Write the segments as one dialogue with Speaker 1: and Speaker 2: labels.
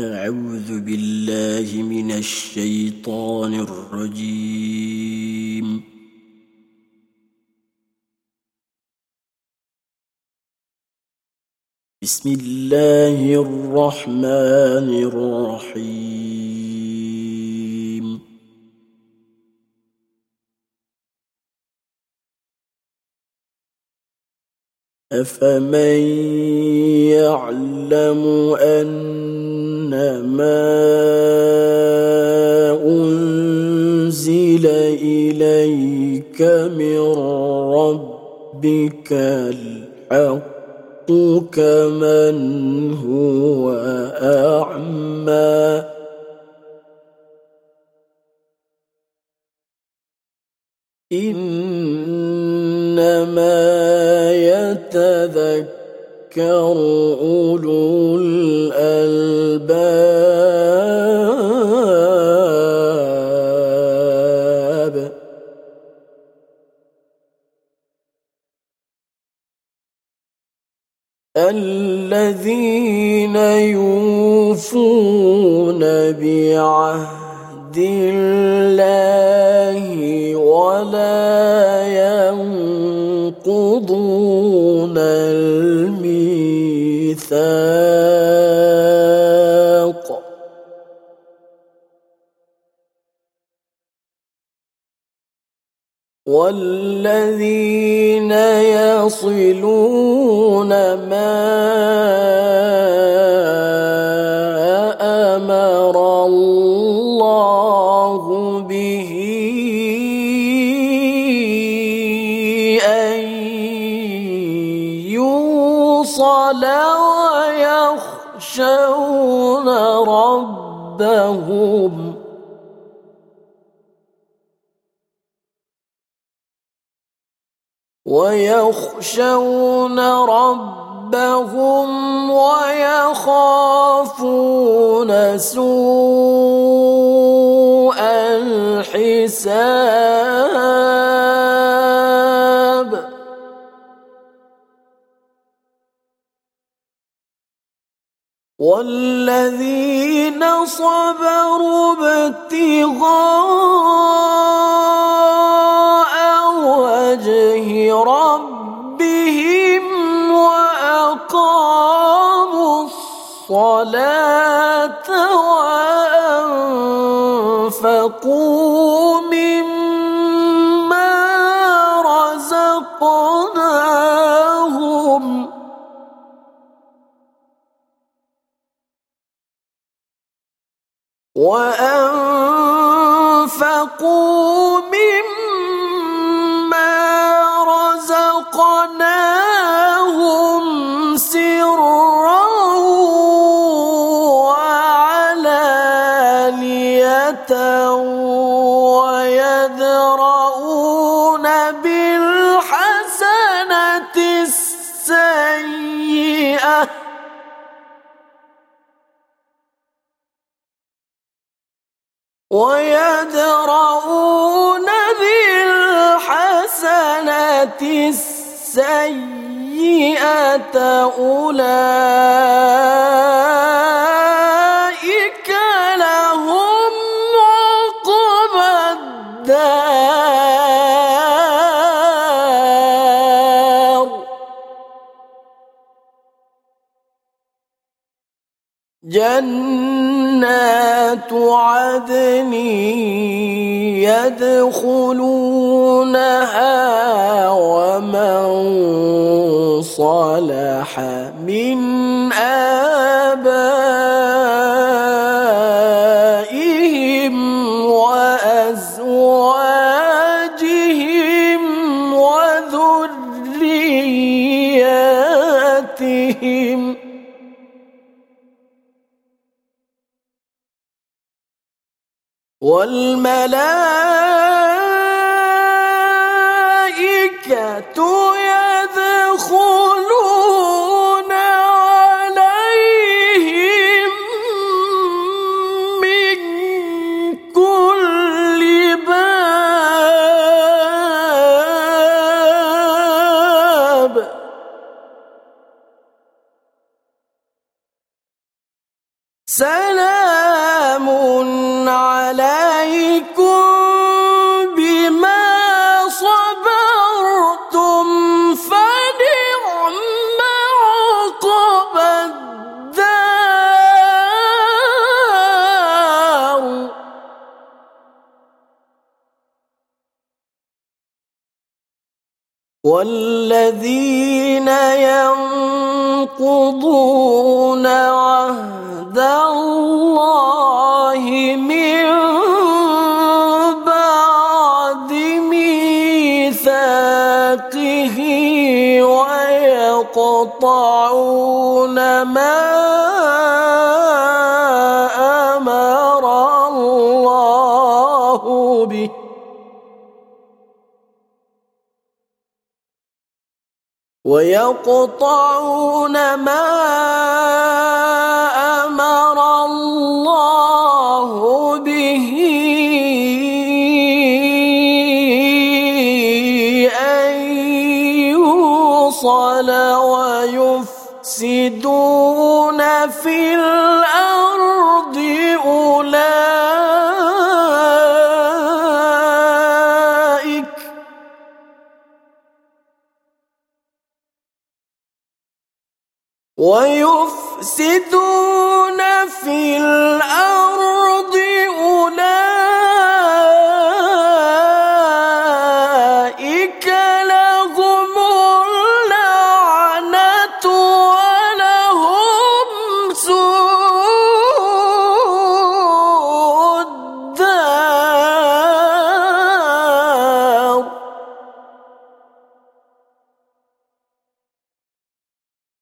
Speaker 1: أعوذ بالله من الشيطان الرجيم. بسم الله الرحمن الرحيم. أفمن يعلم أن ما أنزل إليك من ربك الحق كمن هو أعمى. إنما يتذكر أولو الألباب. الذين يوفون بعهد الله ولا ينقضون الميثاق والذين يصلون ما أمر الله به ان يوصل ويخشون ربهم. ويخشون ربهم ويخافون سوء الحساب. والذين صبروا ابتغاء وجه ربهم وأقاموا الصلاة وأنفقوا مما وأنفقوا ويدرؤون بالحسنة السيئة أولئك لهم عقبى الدار. جنات عدن يدخلونها ومن صلح من آبائهم وأزواجهم وذرياتهم. والملائكة والذين ينقضون عهد الله من بعد ميثاقه ويقطعون ما ويقطعون ما ويفسدون في الأرض.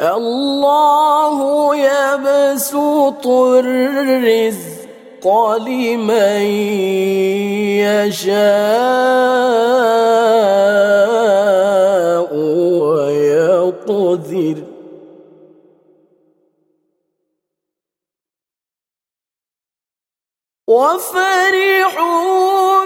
Speaker 1: الله يبسط الرزق لمن يشاء ويقدر. وفرحوا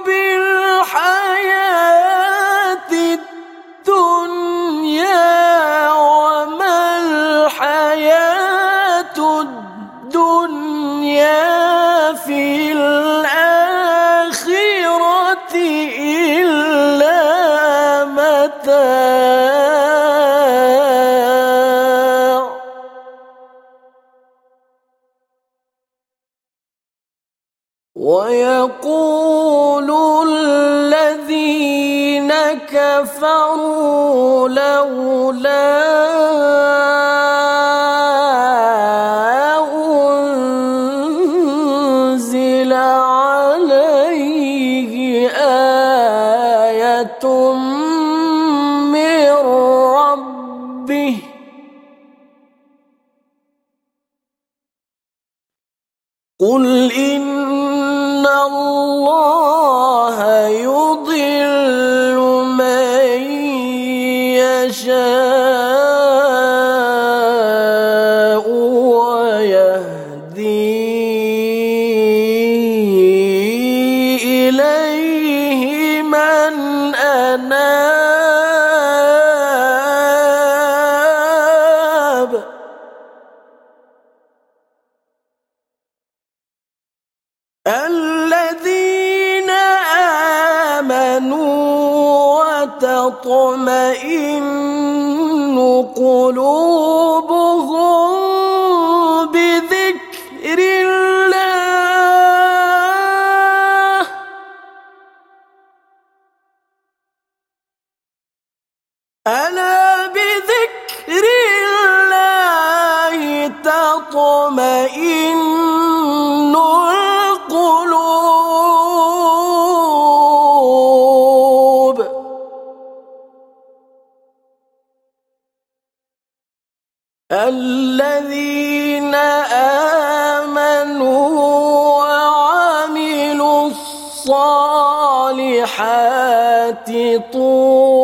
Speaker 1: كفروا لولا أنزل عليه آية من ربه. قل إن الله أناب الذين آمنوا وتطمئن قلوبهم ألا بذكر الله تطمئن القلوب؟ الذين آمنوا وعملوا الصالحات طوبى